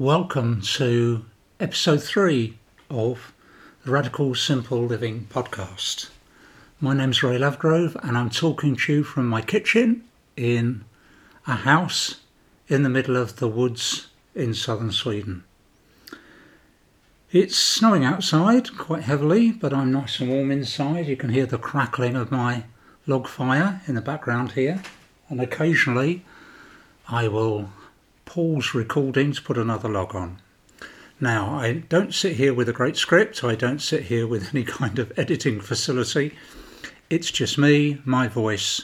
Welcome to episode three of the Radical Simple Living podcast. My name's Ray Lovegrove, and I'm talking to you from my kitchen in a house in the middle of the woods in southern Sweden. It's snowing outside quite heavily, but I'm nice and warm inside. You can hear the crackling of my log fire in the background here, and occasionally I will pause recording to put another log on. Now, I don't sit here with a great script, I don't sit here with any kind of editing facility. It's just me, my voice,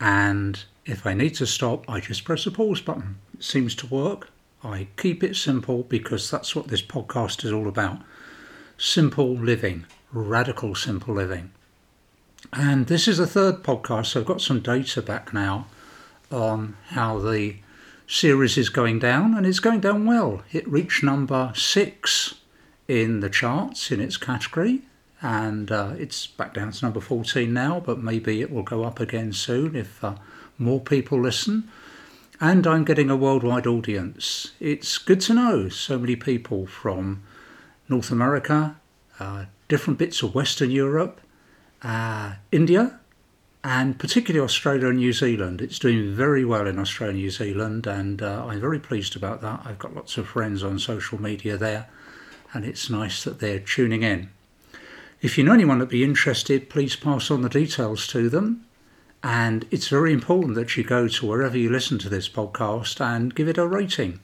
and if I need to stop, I just press the pause button. It seems to work. I keep it simple because that's what this podcast is all about simple living, radical simple living. And this is the third podcast, so I've got some data back now on how the series is going down, and it's going down well. It reached number six in the charts in its category, and uh, it's back down to number 14 now, but maybe it will go up again soon if uh, more people listen. And I'm getting a worldwide audience. It's good to know so many people from North America, uh, different bits of Western Europe, uh, India, and particularly Australia and New Zealand. It's doing very well in Australia and New Zealand, and uh, I'm very pleased about that. I've got lots of friends on social media there, and it's nice that they're tuning in. If you know anyone that'd be interested, please pass on the details to them. And it's very important that you go to wherever you listen to this podcast and give it a rating.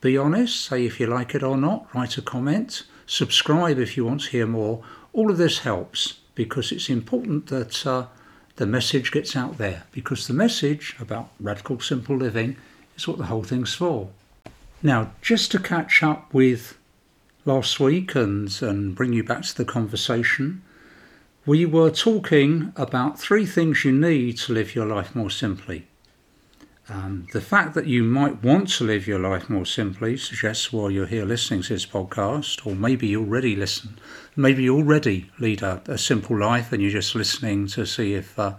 Be honest, say if you like it or not, write a comment, subscribe if you want to hear more. All of this helps because it's important that uh, the message gets out there because the message about radical simple living is what the whole thing's for. Now, just to catch up with last week and, and bring you back to the conversation, we were talking about three things you need to live your life more simply. Um, the fact that you might want to live your life more simply suggests while you're here listening to this podcast, or maybe you already listen, maybe you already lead a, a simple life and you're just listening to see if uh,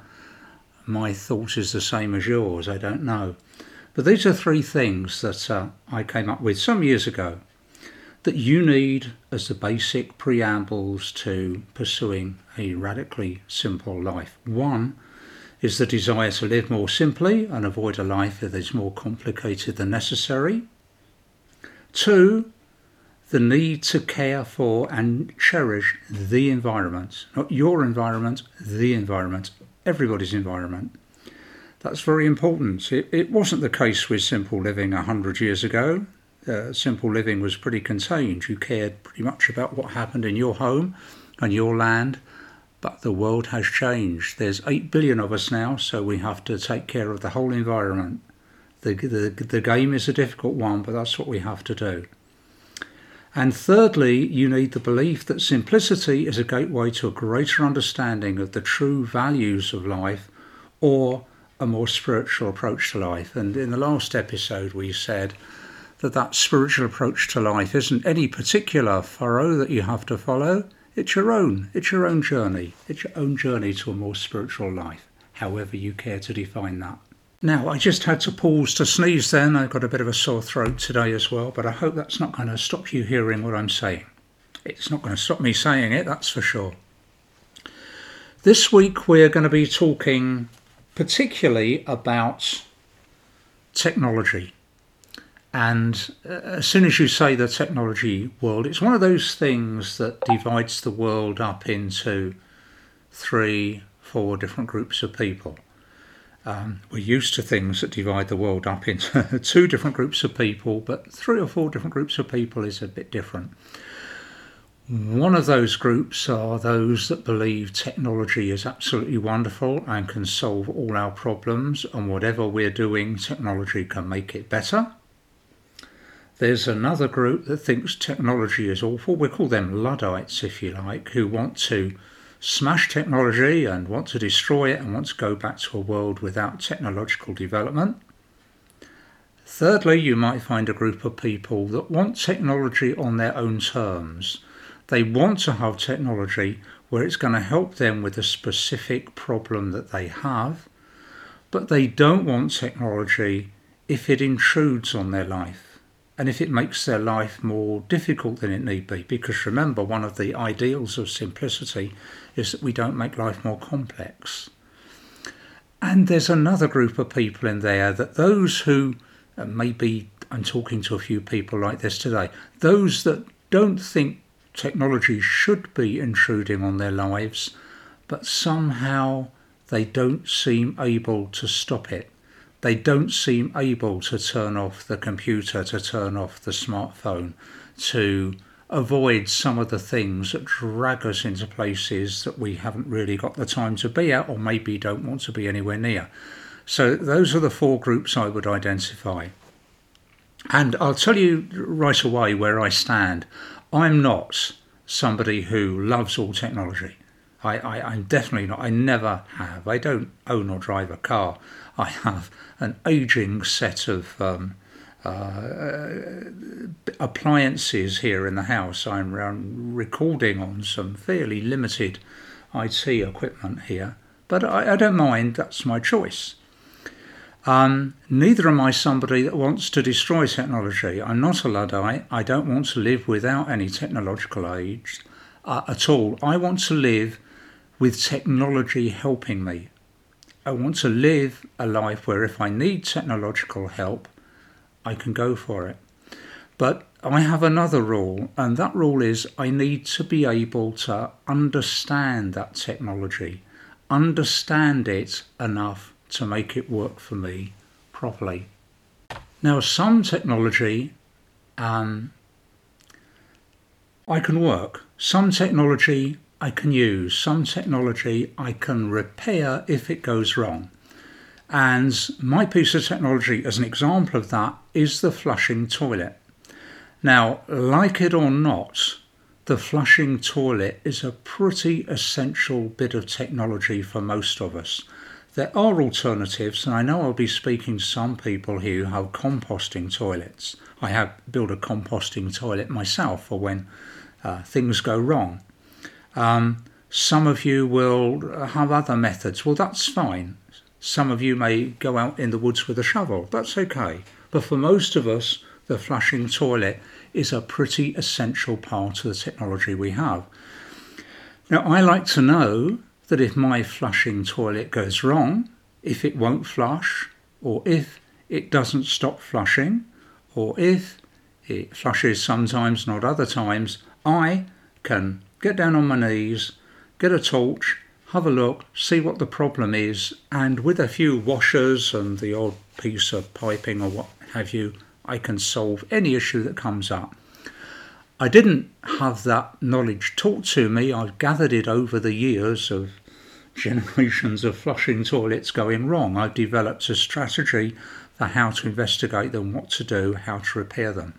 my thought is the same as yours. I don't know. But these are three things that uh, I came up with some years ago that you need as the basic preambles to pursuing a radically simple life. One, is the desire to live more simply and avoid a life that is more complicated than necessary. Two, the need to care for and cherish the environment, not your environment, the environment, everybody's environment. That's very important. It, it wasn't the case with simple living a hundred years ago. Uh, simple living was pretty contained. You cared pretty much about what happened in your home and your land but the world has changed. There's 8 billion of us now, so we have to take care of the whole environment. The, the, the game is a difficult one, but that's what we have to do. And thirdly, you need the belief that simplicity is a gateway to a greater understanding of the true values of life or a more spiritual approach to life. And in the last episode, we said that that spiritual approach to life isn't any particular furrow that you have to follow it's your own. It's your own journey. It's your own journey to a more spiritual life, however you care to define that. Now, I just had to pause to sneeze then. I've got a bit of a sore throat today as well, but I hope that's not going to stop you hearing what I'm saying. It's not going to stop me saying it, that's for sure. This week we're going to be talking particularly about technology. And uh, as soon as you say the technology world, it's one of those things that divides the world up into three, four different groups of people. Um, we're used to things that divide the world up into two different groups of people, but three or four different groups of people is a bit different. One of those groups are those that believe technology is absolutely wonderful and can solve all our problems, and whatever we're doing, technology can make it better. There's another group that thinks technology is awful. We call them Luddites, if you like, who want to smash technology and want to destroy it and want to go back to a world without technological development. Thirdly, you might find a group of people that want technology on their own terms. They want to have technology where it's going to help them with a specific problem that they have, but they don't want technology if it intrudes on their life and if it makes their life more difficult than it need be. Because remember, one of the ideals of simplicity is that we don't make life more complex. And there's another group of people in there that those who uh, maybe I'm talking to a few people like this today, those that don't think technology should be intruding on their lives, but somehow they don't seem able to stop it. They don't seem able to turn off the computer, to turn off the smartphone, to avoid some of the things that drag us into places that we haven't really got the time to be at or maybe don't want to be anywhere near. So, those are the four groups I would identify. And I'll tell you right away where I stand. I'm not somebody who loves all technology. I, I, am definitely not. I never have. I don't own or drive a car. I have an aging set of um, uh, appliances here in the house. I'm recording on some fairly limited IT equipment here, but I, I don't mind. That's my choice. Um, neither am I somebody that wants to destroy technology. I'm not a Luddite. I don't want to live without any technological age uh, at all. I want to live with technology helping me. I want to live a life where if I need technological help, I can go for it. But I have another rule, and that rule is I need to be able to understand that technology, understand it enough to make it work for me properly. Now, some technology um, I can work, some technology I can use, some technology I can repair if it goes wrong. And my piece of technology, as an example of that, is the flushing toilet. Now, like it or not, the flushing toilet is a pretty essential bit of technology for most of us. There are alternatives, and I know I'll be speaking to some people who have composting toilets. I have built a composting toilet myself for when uh, things go wrong. Um, some of you will have other methods. Well, that's fine. Some of you may go out in the woods with a shovel. That's okay. But for most of us, the flushing toilet is a pretty essential part of the technology we have. Now, I like to know that if my flushing toilet goes wrong, if it won't flush, or if it doesn't stop flushing, or if it flushes sometimes, not other times, I can get down on my knees, get a torch, have a look, see what the problem is, and with a few washers and the odd piece of piping or what have you, I can solve any issue that comes up. I didn't have that knowledge taught to me. I've gathered it over the years of generations of flushing toilets going wrong. I've developed a strategy for how to investigate them, what to do, how to repair them.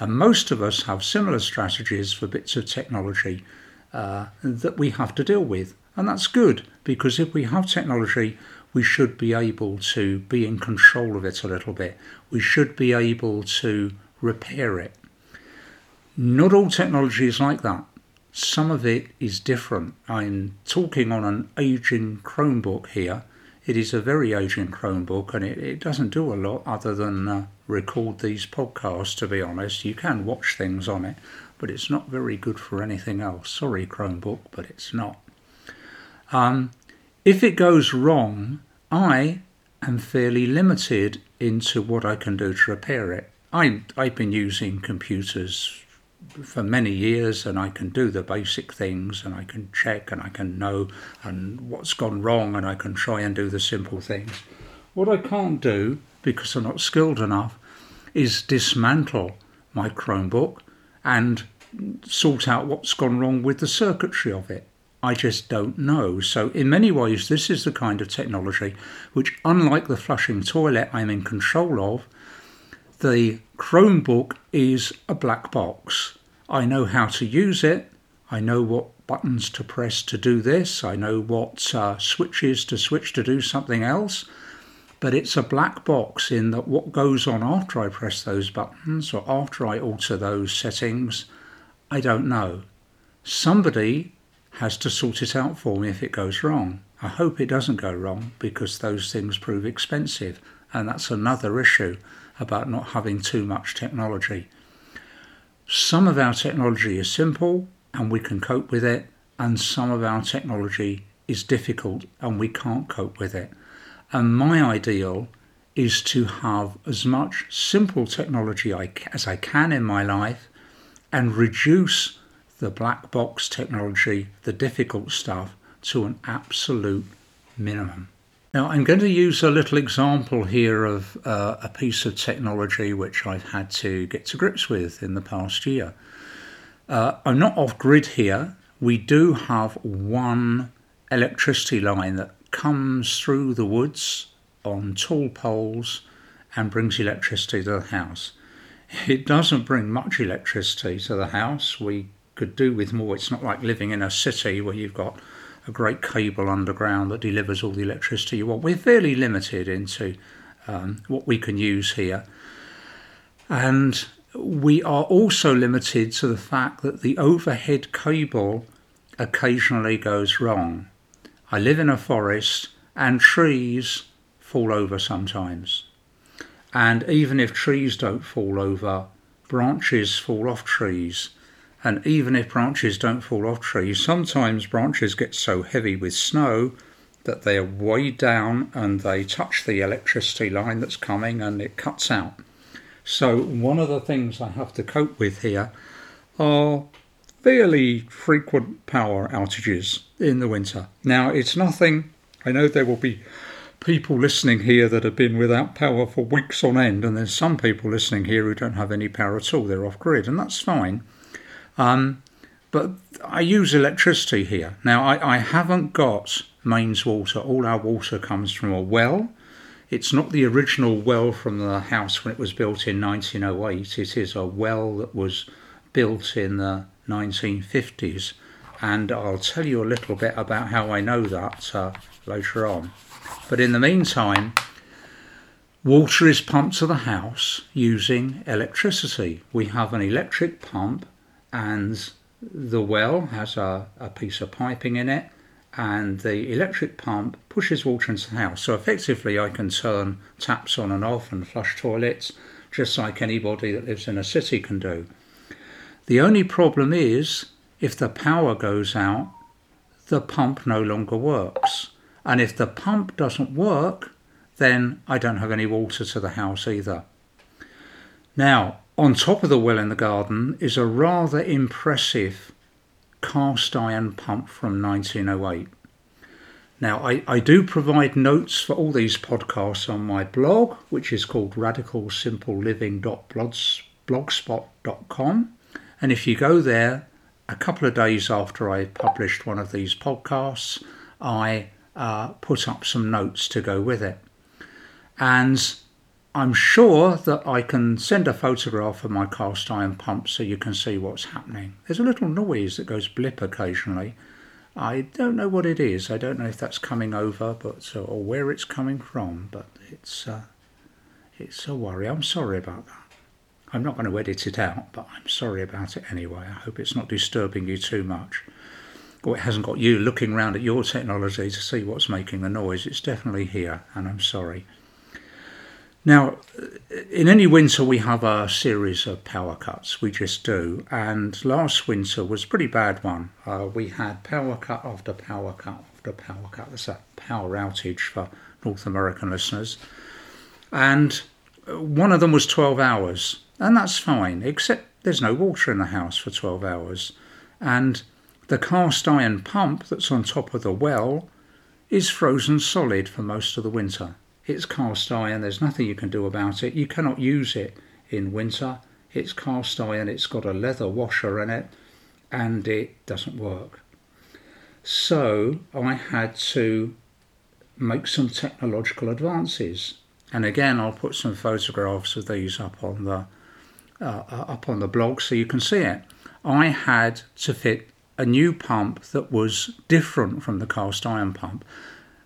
And most of us have similar strategies for bits of technology uh, that we have to deal with. And that's good because if we have technology, we should be able to be in control of it a little bit. We should be able to repair it. Not all technology is like that. Some of it is different. I'm talking on an aging Chromebook here. It is a very aging Chromebook and it, it doesn't do a lot other than uh, record these podcasts, to be honest. You can watch things on it, but it's not very good for anything else. Sorry, Chromebook, but it's not. Um, if it goes wrong, I am fairly limited into what I can do to repair it. I, I've been using computers for many years and I can do the basic things and I can check and I can know and what's gone wrong and I can try and do the simple things. What I can't do because I'm not skilled enough is dismantle my Chromebook and sort out what's gone wrong with the circuitry of it. I just don't know. So, in many ways, this is the kind of technology which, unlike the flushing toilet I'm in control of, the Chromebook is a black box. I know how to use it. I know what buttons to press to do this. I know what uh, switches to switch to do something else. But it's a black box in that what goes on after I press those buttons or after I alter those settings, I don't know. Somebody has to sort it out for me if it goes wrong. I hope it doesn't go wrong because those things prove expensive, and that's another issue about not having too much technology. Some of our technology is simple and we can cope with it, and some of our technology is difficult and we can't cope with it. And my ideal is to have as much simple technology as I can in my life and reduce the black box technology, the difficult stuff, to an absolute minimum. Now, I'm going to use a little example here of uh, a piece of technology which I've had to get to grips with in the past year. Uh, I'm not off grid here. We do have one electricity line that comes through the woods on tall poles and brings electricity to the house. It doesn't bring much electricity to the house. We could do with more. It's not like living in a city where you've got a great cable underground that delivers all the electricity you want. We're fairly limited into um, what we can use here. And we are also limited to the fact that the overhead cable occasionally goes wrong. I live in a forest and trees fall over sometimes. And even if trees don't fall over, branches fall off trees. And even if branches don't fall off trees, sometimes branches get so heavy with snow that they are weighed down and they touch the electricity line that's coming and it cuts out. So, one of the things I have to cope with here are fairly frequent power outages in the winter. Now, it's nothing, I know there will be people listening here that have been without power for weeks on end, and there's some people listening here who don't have any power at all, they're off grid, and that's fine. Um, but I use electricity here. Now, I, I haven't got mains water, all our water comes from a well. It's not the original well from the house when it was built in 1908. It is a well that was built in the 1950s, and I'll tell you a little bit about how I know that uh, later on. But in the meantime, water is pumped to the house using electricity. We have an electric pump, and the well has a, a piece of piping in it, and the electric pump pushes water into the house. So effectively, I can turn taps on and off and flush toilets just like anybody that lives in a city can do. The only problem is if the power goes out, the pump no longer works. And if the pump doesn't work, then I don't have any water to the house either. Now, on top of the well in the garden is a rather impressive cast iron pump from 1908. Now, I, I do provide notes for all these podcasts on my blog, which is called radicalsimpleliving.blogspot.com. And if you go there, a couple of days after I published one of these podcasts, I uh, put up some notes to go with it. And I'm sure that I can send a photograph of my cast iron pump so you can see what's happening. There's a little noise that goes blip occasionally. I don't know what it is. I don't know if that's coming over, but uh, or where it's coming from. But it's uh, it's a worry. I'm sorry about that. I'm not going to edit it out, but I'm sorry about it anyway. I hope it's not disturbing you too much. Or it hasn't got you looking around at your technology to see what's making the noise. It's definitely here, and I'm sorry. Now, in any winter, we have a series of power cuts. We just do. And last winter was a pretty bad one. Uh, we had power cut after power cut after power cut. That's a power outage for North American listeners. And one of them was 12 hours and that's fine, except there's no water in the house for 12 hours. And the cast iron pump that's on top of the well is frozen solid for most of the winter. It's cast iron, there's nothing you can do about it. You cannot use it in winter. It's cast iron, it's got a leather washer in it, and it doesn't work. So I had to make some technological advances. And again, I'll put some photographs of these up on the uh, up on the blog so you can see it. I had to fit a new pump that was different from the cast iron pump.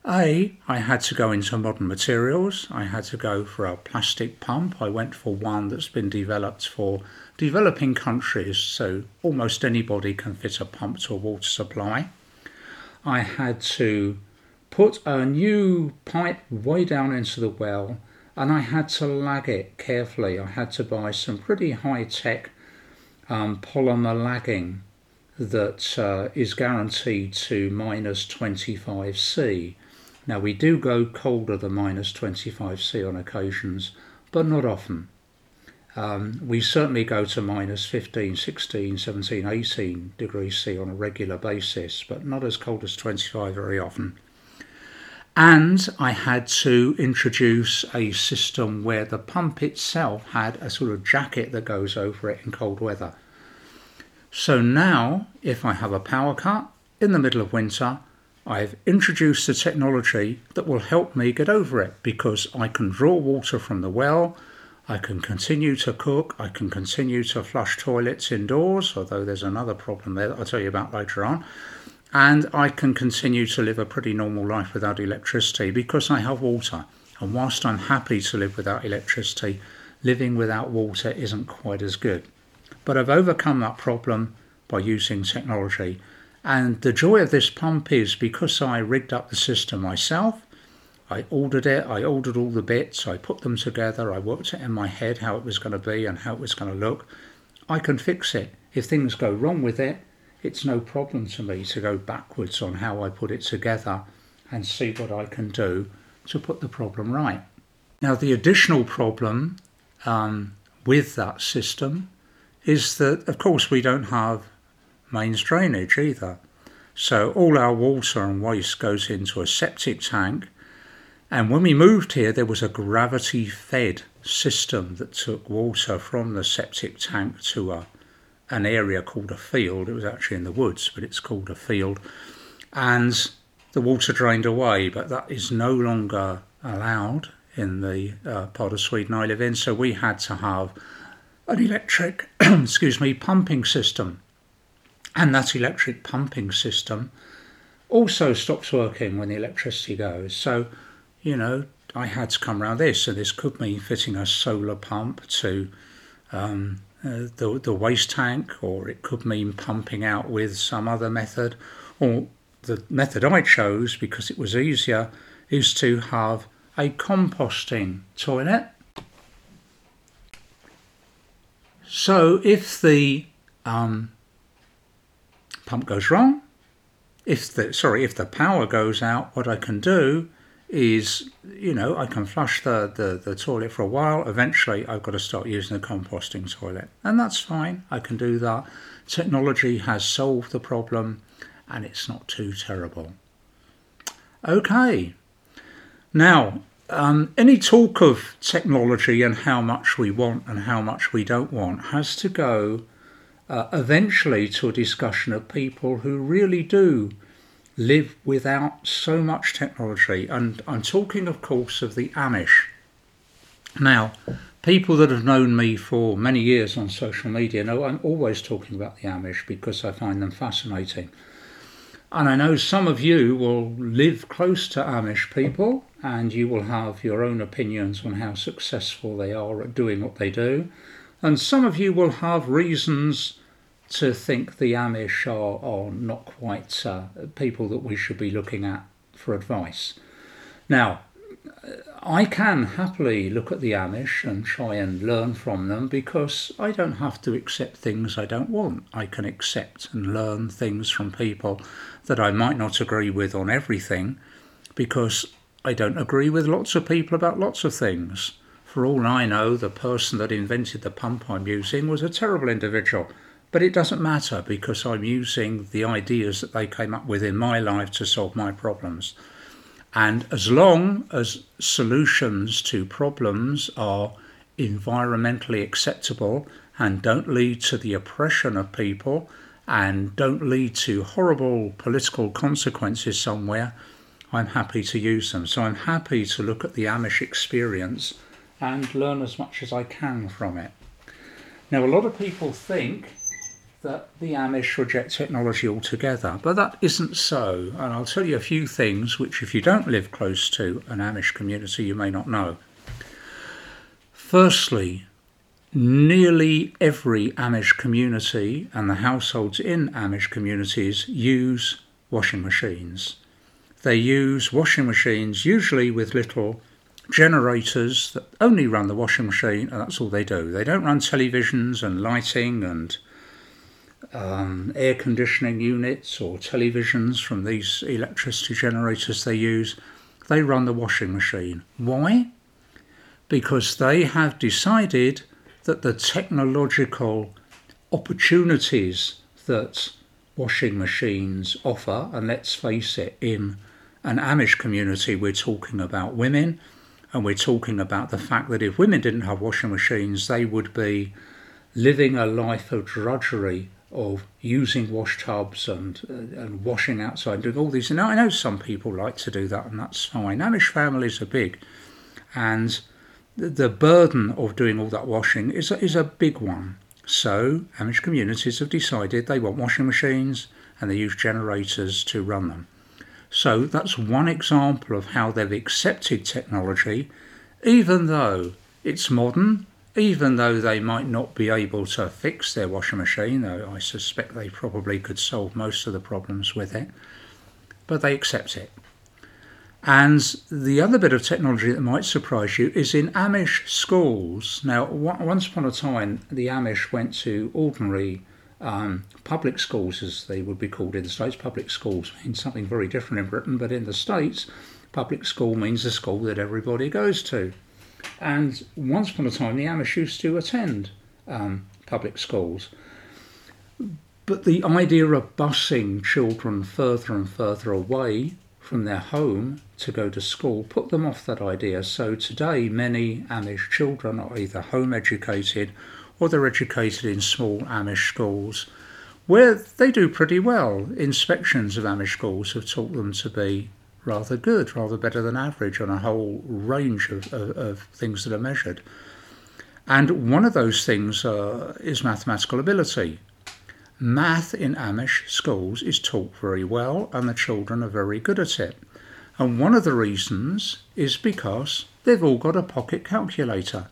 A, I had to go into modern materials. I had to go for a plastic pump. I went for one that's been developed for developing countries, so almost anybody can fit a pump to a water supply. I had to put a new pipe way down into the well and I had to lag it carefully. I had to buy some pretty high tech um, polymer lagging that uh, is guaranteed to minus 25C. Now, we do go colder than minus 25C on occasions, but not often. Um, we certainly go to minus 15, 16, 17, 18 degrees C on a regular basis, but not as cold as 25 very often. And I had to introduce a system where the pump itself had a sort of jacket that goes over it in cold weather. So now, if I have a power cut in the middle of winter, I've introduced the technology that will help me get over it because I can draw water from the well I can continue to cook, I can continue to flush toilets indoors, although there's another problem there that I'll tell you about later on. And I can continue to live a pretty normal life without electricity because I have water. And whilst I'm happy to live without electricity, living without water isn't quite as good. But I've overcome that problem by using technology. And the joy of this pump is because I rigged up the system myself, I ordered it, I ordered all the bits, I put them together, I worked it in my head how it was going to be and how it was going to look. I can fix it. If things go wrong with it, it's no problem to me to go backwards on how I put it together and see what I can do to put the problem right. Now, the additional problem um, with that system is that, of course, we don't have mains drainage either. So all our water and waste goes into a septic tank and when we moved here, there was a gravity fed system that took water from the septic tank to a, an area called a field. It was actually in the woods, but it's called a field. And the water drained away, but that is no longer allowed in the uh, part of Sweden I live in. So we had to have an electric, excuse me, pumping system. And that electric pumping system also stops working when the electricity goes. So you know, I had to come around this. So this could mean fitting a solar pump to um, uh, the, the waste tank, or it could mean pumping out with some other method. Or the method I chose, because it was easier, is to have a composting toilet. So if the um, pump goes wrong, if the sorry, if the power goes out, what I can do is, you know, I can flush the, the, the toilet for a while. Eventually, I've got to start using the composting toilet. And that's fine. I can do that. Technology has solved the problem and it's not too terrible. Okay. Now, um, any talk of technology and how much we want and how much we don't want has to go uh, eventually to a discussion of people who really do live without so much technology. And I'm talking, of course, of the Amish. Now, people that have known me for many years on social media know I'm always talking about the Amish because I find them fascinating. And I know some of you will live close to Amish people and you will have your own opinions on how successful they are at doing what they do. And some of you will have reasons to think the Amish are, are not quite uh, people that we should be looking at for advice. Now, I can happily look at the Amish and try and learn from them because I don't have to accept things I don't want. I can accept and learn things from people that I might not agree with on everything because I don't agree with lots of people about lots of things. For all I know, the person that invented the pump I'm using was a terrible individual but it doesn't matter because I'm using the ideas that they came up with in my life to solve my problems. And as long as solutions to problems are environmentally acceptable and don't lead to the oppression of people and don't lead to horrible political consequences somewhere, I'm happy to use them. So I'm happy to look at the Amish experience and learn as much as I can from it. Now, a lot of people think that the Amish reject technology altogether, but that isn't so. And I'll tell you a few things which, if you don't live close to an Amish community, you may not know. Firstly, nearly every Amish community and the households in Amish communities use washing machines. They use washing machines usually with little generators that only run the washing machine, and that's all they do. They don't run televisions and lighting and um, air conditioning units or televisions from these electricity generators they use. They run the washing machine. Why? Because they have decided that the technological opportunities that washing machines offer, and let's face it, in an Amish community, we're talking about women, and we're talking about the fact that if women didn't have washing machines, they would be living a life of drudgery of using wash tubs and uh, and washing outside, and doing all these. And I know some people like to do that, and that's fine. Amish families are big, and the burden of doing all that washing is a, is a big one. So Amish communities have decided they want washing machines and they use generators to run them. So that's one example of how they've accepted technology, even though it's modern, even though they might not be able to fix their washing machine, though I suspect they probably could solve most of the problems with it, but they accept it. And the other bit of technology that might surprise you is in Amish schools. Now, once upon a time, the Amish went to ordinary um, public schools, as they would be called in the States. Public schools means something very different in Britain, but in the States, public school means a school that everybody goes to. And once upon a time, the Amish used to attend um, public schools. But the idea of busing children further and further away from their home to go to school put them off that idea. So today, many Amish children are either home educated or they're educated in small Amish schools where they do pretty well. Inspections of Amish schools have taught them to be rather good, rather better than average on a whole range of, of, of things that are measured. And one of those things uh, is mathematical ability. Math in Amish schools is taught very well, and the children are very good at it. And one of the reasons is because they've all got a pocket calculator.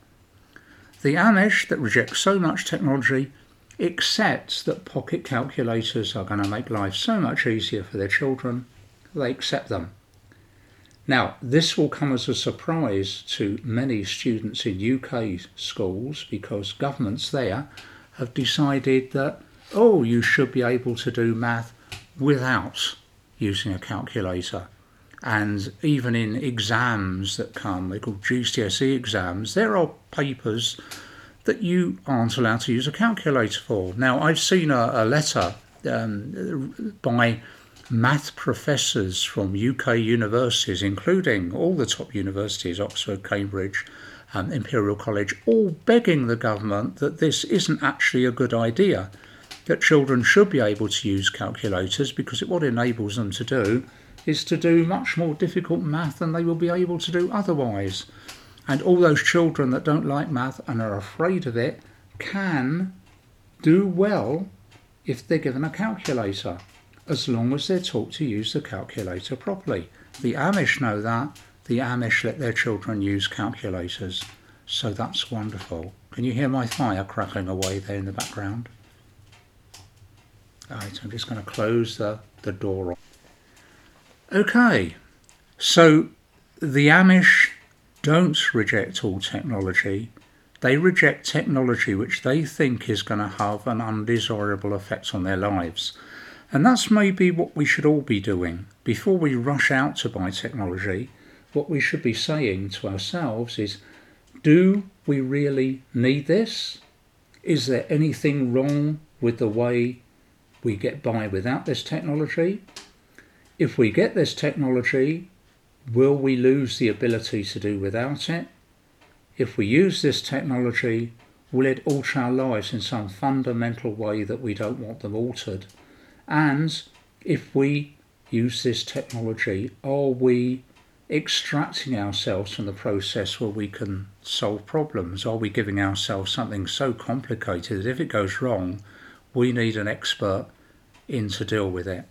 The Amish that reject so much technology accepts that pocket calculators are going to make life so much easier for their children, they accept them. Now, this will come as a surprise to many students in UK schools because governments there have decided that oh, you should be able to do math without using a calculator. And even in exams that come, they're called GCSE exams, there are papers that you aren't allowed to use a calculator for. Now, I've seen a, a letter um, by math professors from UK universities, including all the top universities, Oxford, Cambridge, um, Imperial College, all begging the government that this isn't actually a good idea that children should be able to use calculators because it, what enables them to do is to do much more difficult math than they will be able to do otherwise. And all those children that don't like math and are afraid of it can do well if they're given a calculator, as long as they're taught to use the calculator properly. The Amish know that. The Amish let their children use calculators. So that's wonderful. Can you hear my fire crackling away there in the background? Right, I'm just going to close the, the door. Okay, so the Amish don't reject all technology. They reject technology which they think is going to have an undesirable effect on their lives. And that's maybe what we should all be doing. Before we rush out to buy technology, what we should be saying to ourselves is do we really need this? Is there anything wrong with the way we get by without this technology? If we get this technology, will we lose the ability to do without it? If we use this technology, will it alter our lives in some fundamental way that we don't want them altered? And if we use this technology, are we extracting ourselves from the process where we can solve problems? Are we giving ourselves something so complicated that if it goes wrong, we need an expert in to deal with it.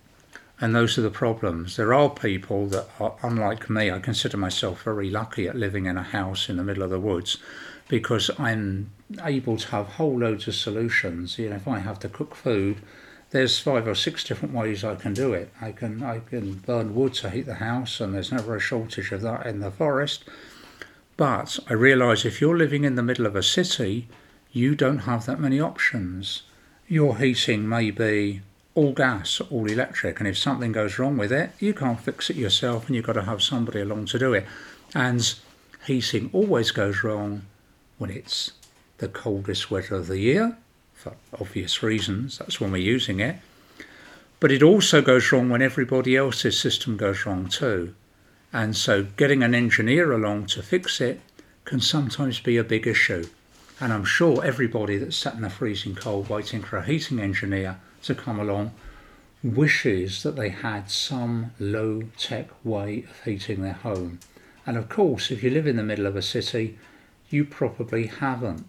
And those are the problems. There are people that are unlike me. I consider myself very lucky at living in a house in the middle of the woods because I'm able to have whole loads of solutions. You know, if I have to cook food, there's five or six different ways I can do it. I can I can burn wood to heat the house, and there's never a shortage of that in the forest. But I realise if you're living in the middle of a city, you don't have that many options. Your heating may be all gas, all electric, and if something goes wrong with it, you can't fix it yourself and you've got to have somebody along to do it. And heating always goes wrong when it's the coldest weather of the year, for obvious reasons, that's when we're using it. But it also goes wrong when everybody else's system goes wrong too. And so getting an engineer along to fix it can sometimes be a big issue. And I'm sure everybody that's sat in the freezing cold waiting for a heating engineer to come along wishes that they had some low tech way of heating their home. And of course, if you live in the middle of a city, you probably haven't.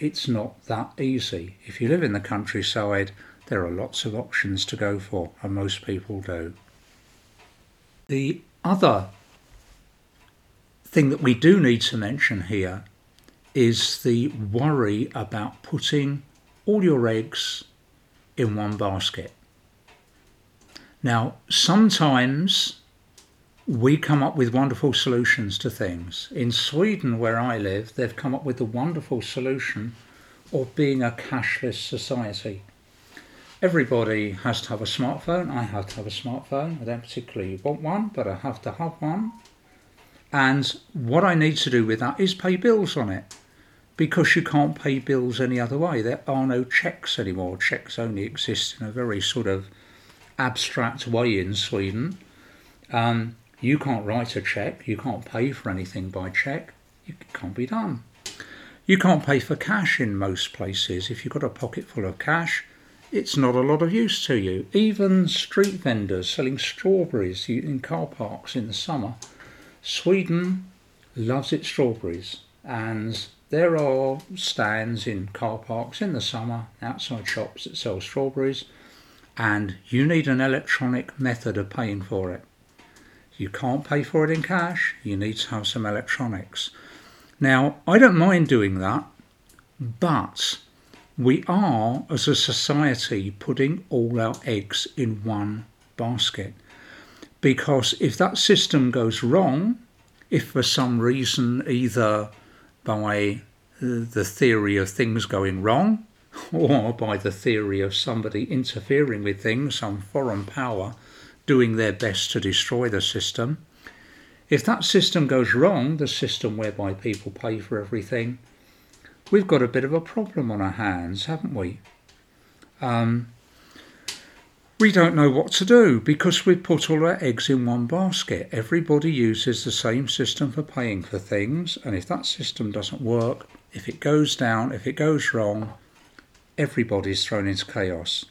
It's not that easy. If you live in the countryside, there are lots of options to go for, and most people do. The other thing that we do need to mention here is the worry about putting all your eggs in one basket. Now, sometimes we come up with wonderful solutions to things. In Sweden, where I live, they've come up with the wonderful solution of being a cashless society. Everybody has to have a smartphone. I have to have a smartphone. I don't particularly want one, but I have to have one. And what I need to do with that is pay bills on it because you can't pay bills any other way. There are no checks anymore. Checks only exist in a very sort of abstract way in Sweden. Um, you can't write a check, you can't pay for anything by check, it can't be done. You can't pay for cash in most places. If you've got a pocket full of cash, it's not a lot of use to you. Even street vendors selling strawberries in car parks in the summer. Sweden loves its strawberries, and there are stands in car parks in the summer, outside shops that sell strawberries, and you need an electronic method of paying for it. You can't pay for it in cash, you need to have some electronics. Now, I don't mind doing that, but we are, as a society, putting all our eggs in one basket. Because if that system goes wrong, if for some reason, either by the theory of things going wrong or by the theory of somebody interfering with things, some foreign power doing their best to destroy the system, if that system goes wrong, the system whereby people pay for everything, we've got a bit of a problem on our hands, haven't we? Um, we don't know what to do because we've put all our eggs in one basket. Everybody uses the same system for paying for things, and if that system doesn't work, if it goes down, if it goes wrong, everybody's thrown into chaos.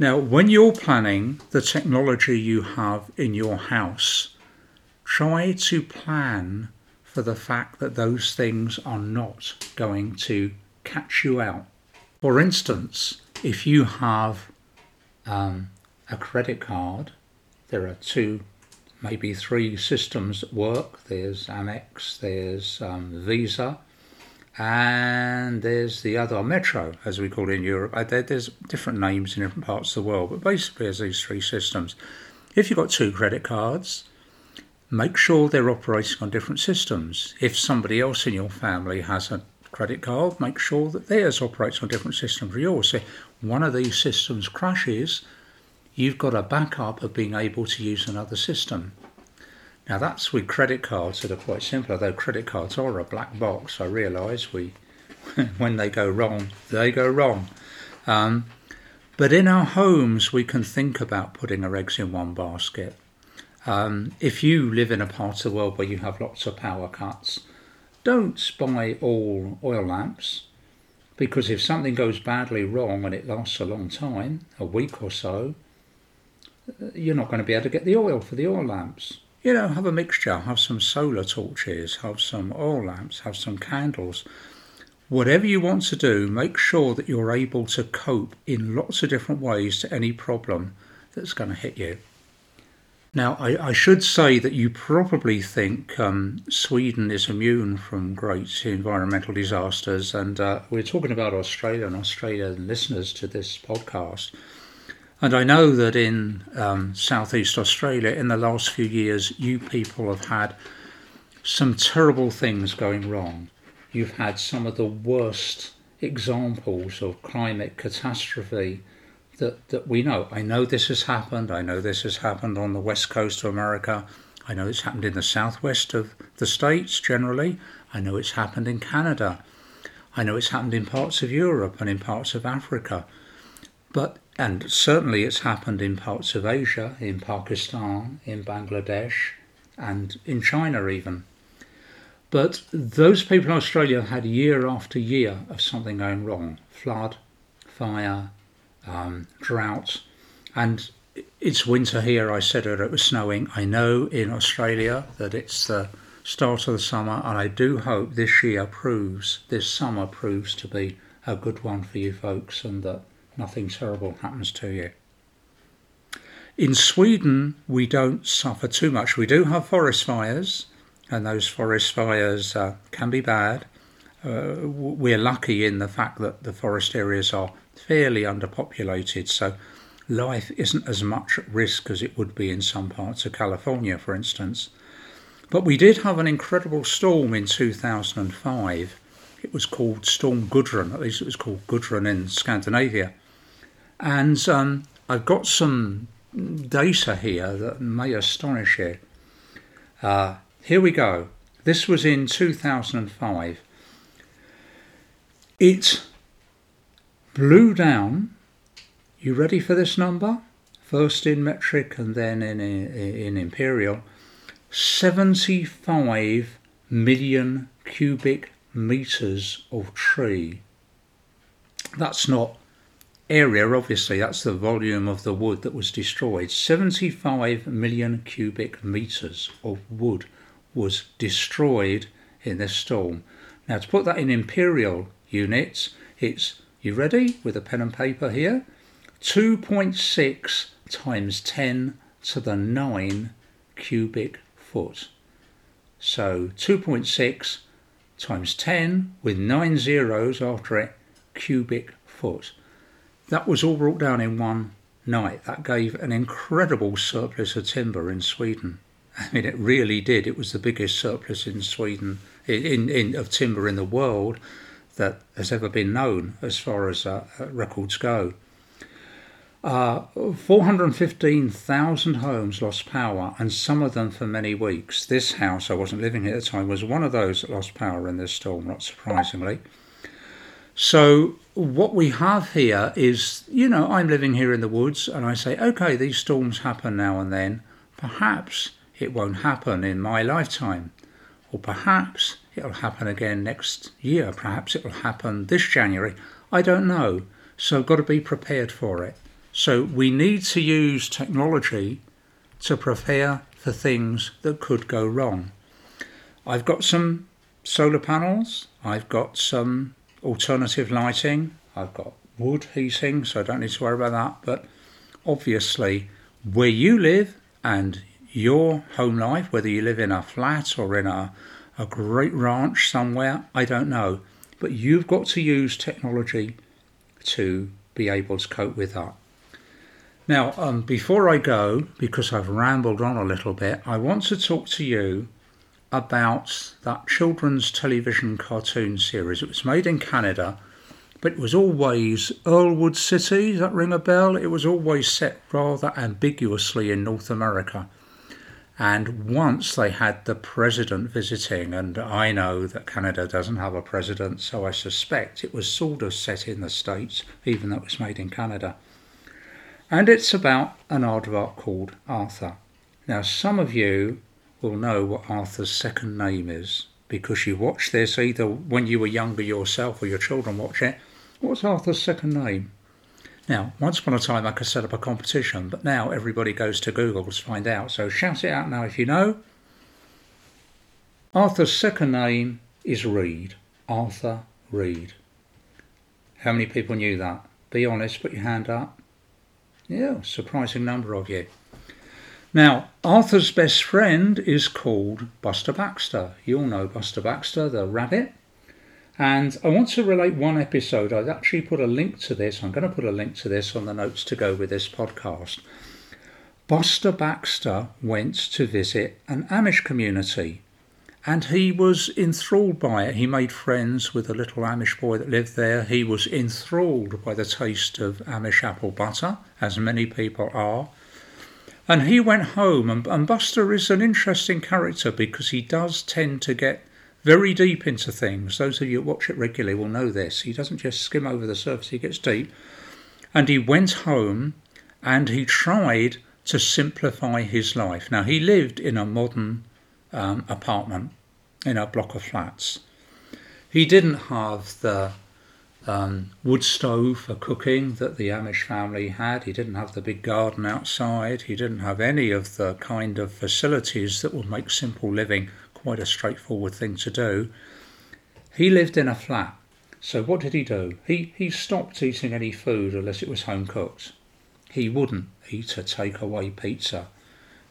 Now, when you're planning the technology you have in your house, try to plan for the fact that those things are not going to catch you out. For instance, if you have um, a credit card, there are two, maybe three systems that work. There's Amex, there's um, Visa, and there's the other Maestro, as we call it in Europe. Uh, there's different names in different parts of the world, but basically, there's these three systems. If you've got two credit cards, make sure they're operating on different systems. If somebody else in your family has a credit card, make sure that theirs operates on a different systems from yours. So one of these systems crashes, you've got a backup of being able to use another system. Now that's with credit cards that are quite simple, although credit cards are a black box. I realise we, when they go wrong, they go wrong. Um, but in our homes, we can think about putting our eggs in one basket. Um, if you live in a part of the world where you have lots of power cuts, don't buy all oil lamps because if something goes badly wrong and it lasts a long time, a week or so, you're not going to be able to get the oil for the oil lamps. You know, have a mixture, have some solar torches, have some oil lamps, have some candles. Whatever you want to do, make sure that you're able to cope in lots of different ways to any problem that's going to hit you. Now, I, I, should say that you probably think um, Sweden is immune from great environmental disasters, and uh, we're talking about Australia and Australian listeners to this podcast. And I know that in um, southeast Australia, in the last few years, you people have had some terrible things going wrong. You've had some of the worst examples of climate catastrophe that, that we know. I know this has happened. I know this has happened on the west coast of America. I know it's happened in the southwest of the states generally. I know it's happened in Canada. I know it's happened in parts of Europe and in parts of Africa. But and certainly it's happened in parts of Asia, in Pakistan, in Bangladesh, and in China even. But those people in Australia had year after year of something going wrong flood, fire, um, drought, and it's winter here. I said it, it was snowing. I know in Australia that it's the start of the summer, and I do hope this year proves, this summer proves to be a good one for you folks and that nothing terrible happens to you. In Sweden, we don't suffer too much. We do have forest fires, and those forest fires uh, can be bad. Uh, we're lucky in the fact that the forest areas are fairly underpopulated, so life isn't as much at risk as it would be in some parts of California, for instance. But we did have an incredible storm in 2005. It was called Storm Gudrun, at least it was called Gudrun in Scandinavia. And um, I've got some data here that may astonish you. Uh, here we go. This was in 2005. It blew down. You ready for this number? First in metric and then in, in, in imperial. 75 million cubic meters of tree. That's not area, obviously, that's the volume of the wood that was destroyed. 75 million cubic meters of wood was destroyed in this storm. Now, to put that in imperial units, it's, you ready with a pen and paper here? 2.6 times 10 to the 9 cubic foot. So 2.6 times 10 with 9 zeros after it, cubic foot. That was all brought down in one night. That gave an incredible surplus of timber in Sweden. I mean, it really did. It was the biggest surplus in Sweden, in, in of timber in the world that has ever been known as far as uh, uh records go. Uh, 415,000 homes lost power, and some of them for many weeks. This house, I wasn't living here at the time, was one of those that lost power in this storm, not surprisingly. So, what we have here is, you know, I'm living here in the woods and I say, okay, these storms happen now and then. Perhaps it won't happen in my lifetime. Or perhaps it'll happen again next year. Perhaps it'll happen this January. I don't know. So, I've got to be prepared for it. So, we need to use technology to prepare for things that could go wrong. I've got some solar panels, I've got some alternative lighting. I've got wood heating, so I don't need to worry about that. But obviously, where you live and your home life, whether you live in a flat or in a, a great ranch somewhere, I don't know. But you've got to use technology to be able to cope with that. Now, um, before I go, because I've rambled on a little bit, I want to talk to you about that children's television cartoon series. It was made in Canada, but it was always Elwood City. That ring a bell? It was always set rather ambiguously in North America. And once they had the president visiting, and I know that Canada doesn't have a president, so I suspect it was sort of set in the States, even though it was made in Canada. And it's about an aardvark called Arthur. Now, some of you will know what Arthur's second name is because you watch this either when you were younger yourself or your children watch it. What's Arthur's second name? Now, once upon a time I could set up a competition, but now everybody goes to Google to find out. So shout it out now if you know. Arthur's second name is Read. Arthur Read. How many people knew that? Be honest, put your hand up. Yeah, surprising number of you. Now, Arthur's best friend is called Buster Baxter. You all know Buster Baxter, the rabbit. And I want to relate one episode. I've actually put a link to this. I'm going to put a link to this on the notes to go with this podcast. Buster Baxter went to visit an Amish community. and he was enthralled by it. He made friends with a little Amish boy that lived there. He was enthralled by the taste of Amish apple butter, as many people are. And he went home, and, and Buster is an interesting character because he does tend to get very deep into things. Those of you who watch it regularly will know this. He doesn't just skim over the surface, he gets deep. And he went home and he tried to simplify his life. Now, he lived in a modern um, apartment in a block of flats. He didn't have the um, wood stove for cooking that the Amish family had. He didn't have the big garden outside. He didn't have any of the kind of facilities that would make simple living quite a straightforward thing to do. He lived in a flat. So what did he do? He he stopped eating any food unless it was home cooked. He wouldn't eat a takeaway pizza.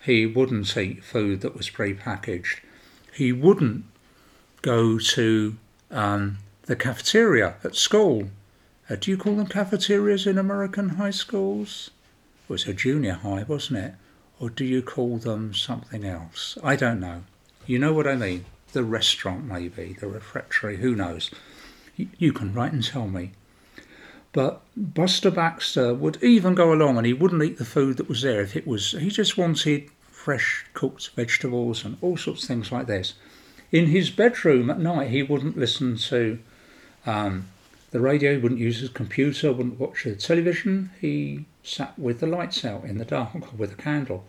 He wouldn't eat food that was pre-packaged. He wouldn't go to um, the cafeteria at school. Uh, do you call them cafeterias in American high schools? It was a junior high, wasn't it? Or do you call them something else? I don't know. You know what I mean? The restaurant, maybe, the refectory, who knows? You can write and tell me. But Buster Baxter would even go along and he wouldn't eat the food that was there if it was, he just wanted fresh cooked vegetables and all sorts of things like this. In his bedroom at night, he wouldn't listen to um, the radio, he wouldn't use his computer, wouldn't watch the television. He sat with the lights out in the dark or with a candle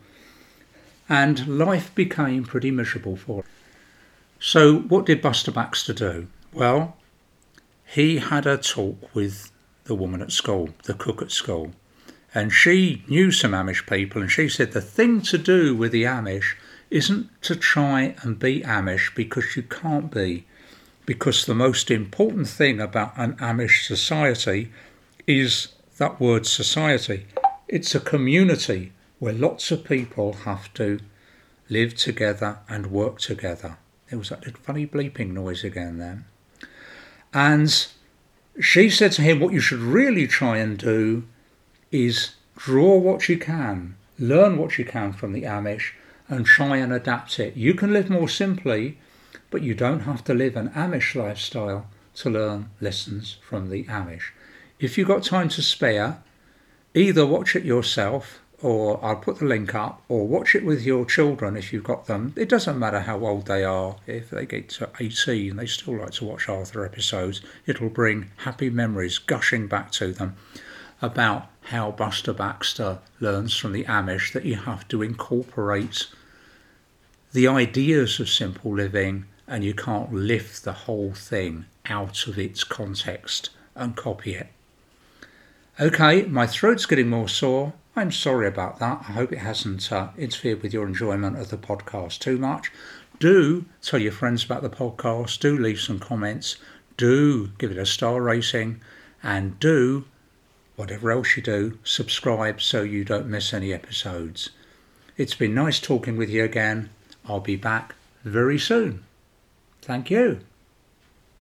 and life became pretty miserable for him. So, what did Buster Baxter do? Well, he had a talk with the woman at school, the cook at school, and she knew some Amish people, and she said the thing to do with the Amish isn't to try and be Amish because you can't be, because the most important thing about an Amish society is that word society. It's a community where lots of people have to live together and work together. There was that funny bleeping noise again then. And she said to him, What you should really try and do is draw what you can, learn what you can from the Amish, and try and adapt it. You can live more simply, but you don't have to live an Amish lifestyle to learn lessons from the Amish. If you've got time to spare, either watch it yourself or I'll put the link up, or watch it with your children if you've got them. It doesn't matter how old they are. If they get to 18, they still like to watch Arthur episodes. It'll bring happy memories gushing back to them about how Buster Baxter learns from the Amish that you have to incorporate the ideas of simple living and you can't lift the whole thing out of its context and copy it. Okay, my throat's getting more sore. I'm sorry about that. I hope it hasn't uh, interfered with your enjoyment of the podcast too much. Do tell your friends about the podcast. Do leave some comments. Do give it a star rating. And do, whatever else you do, subscribe so you don't miss any episodes. It's been nice talking with you again. I'll be back very soon. Thank you.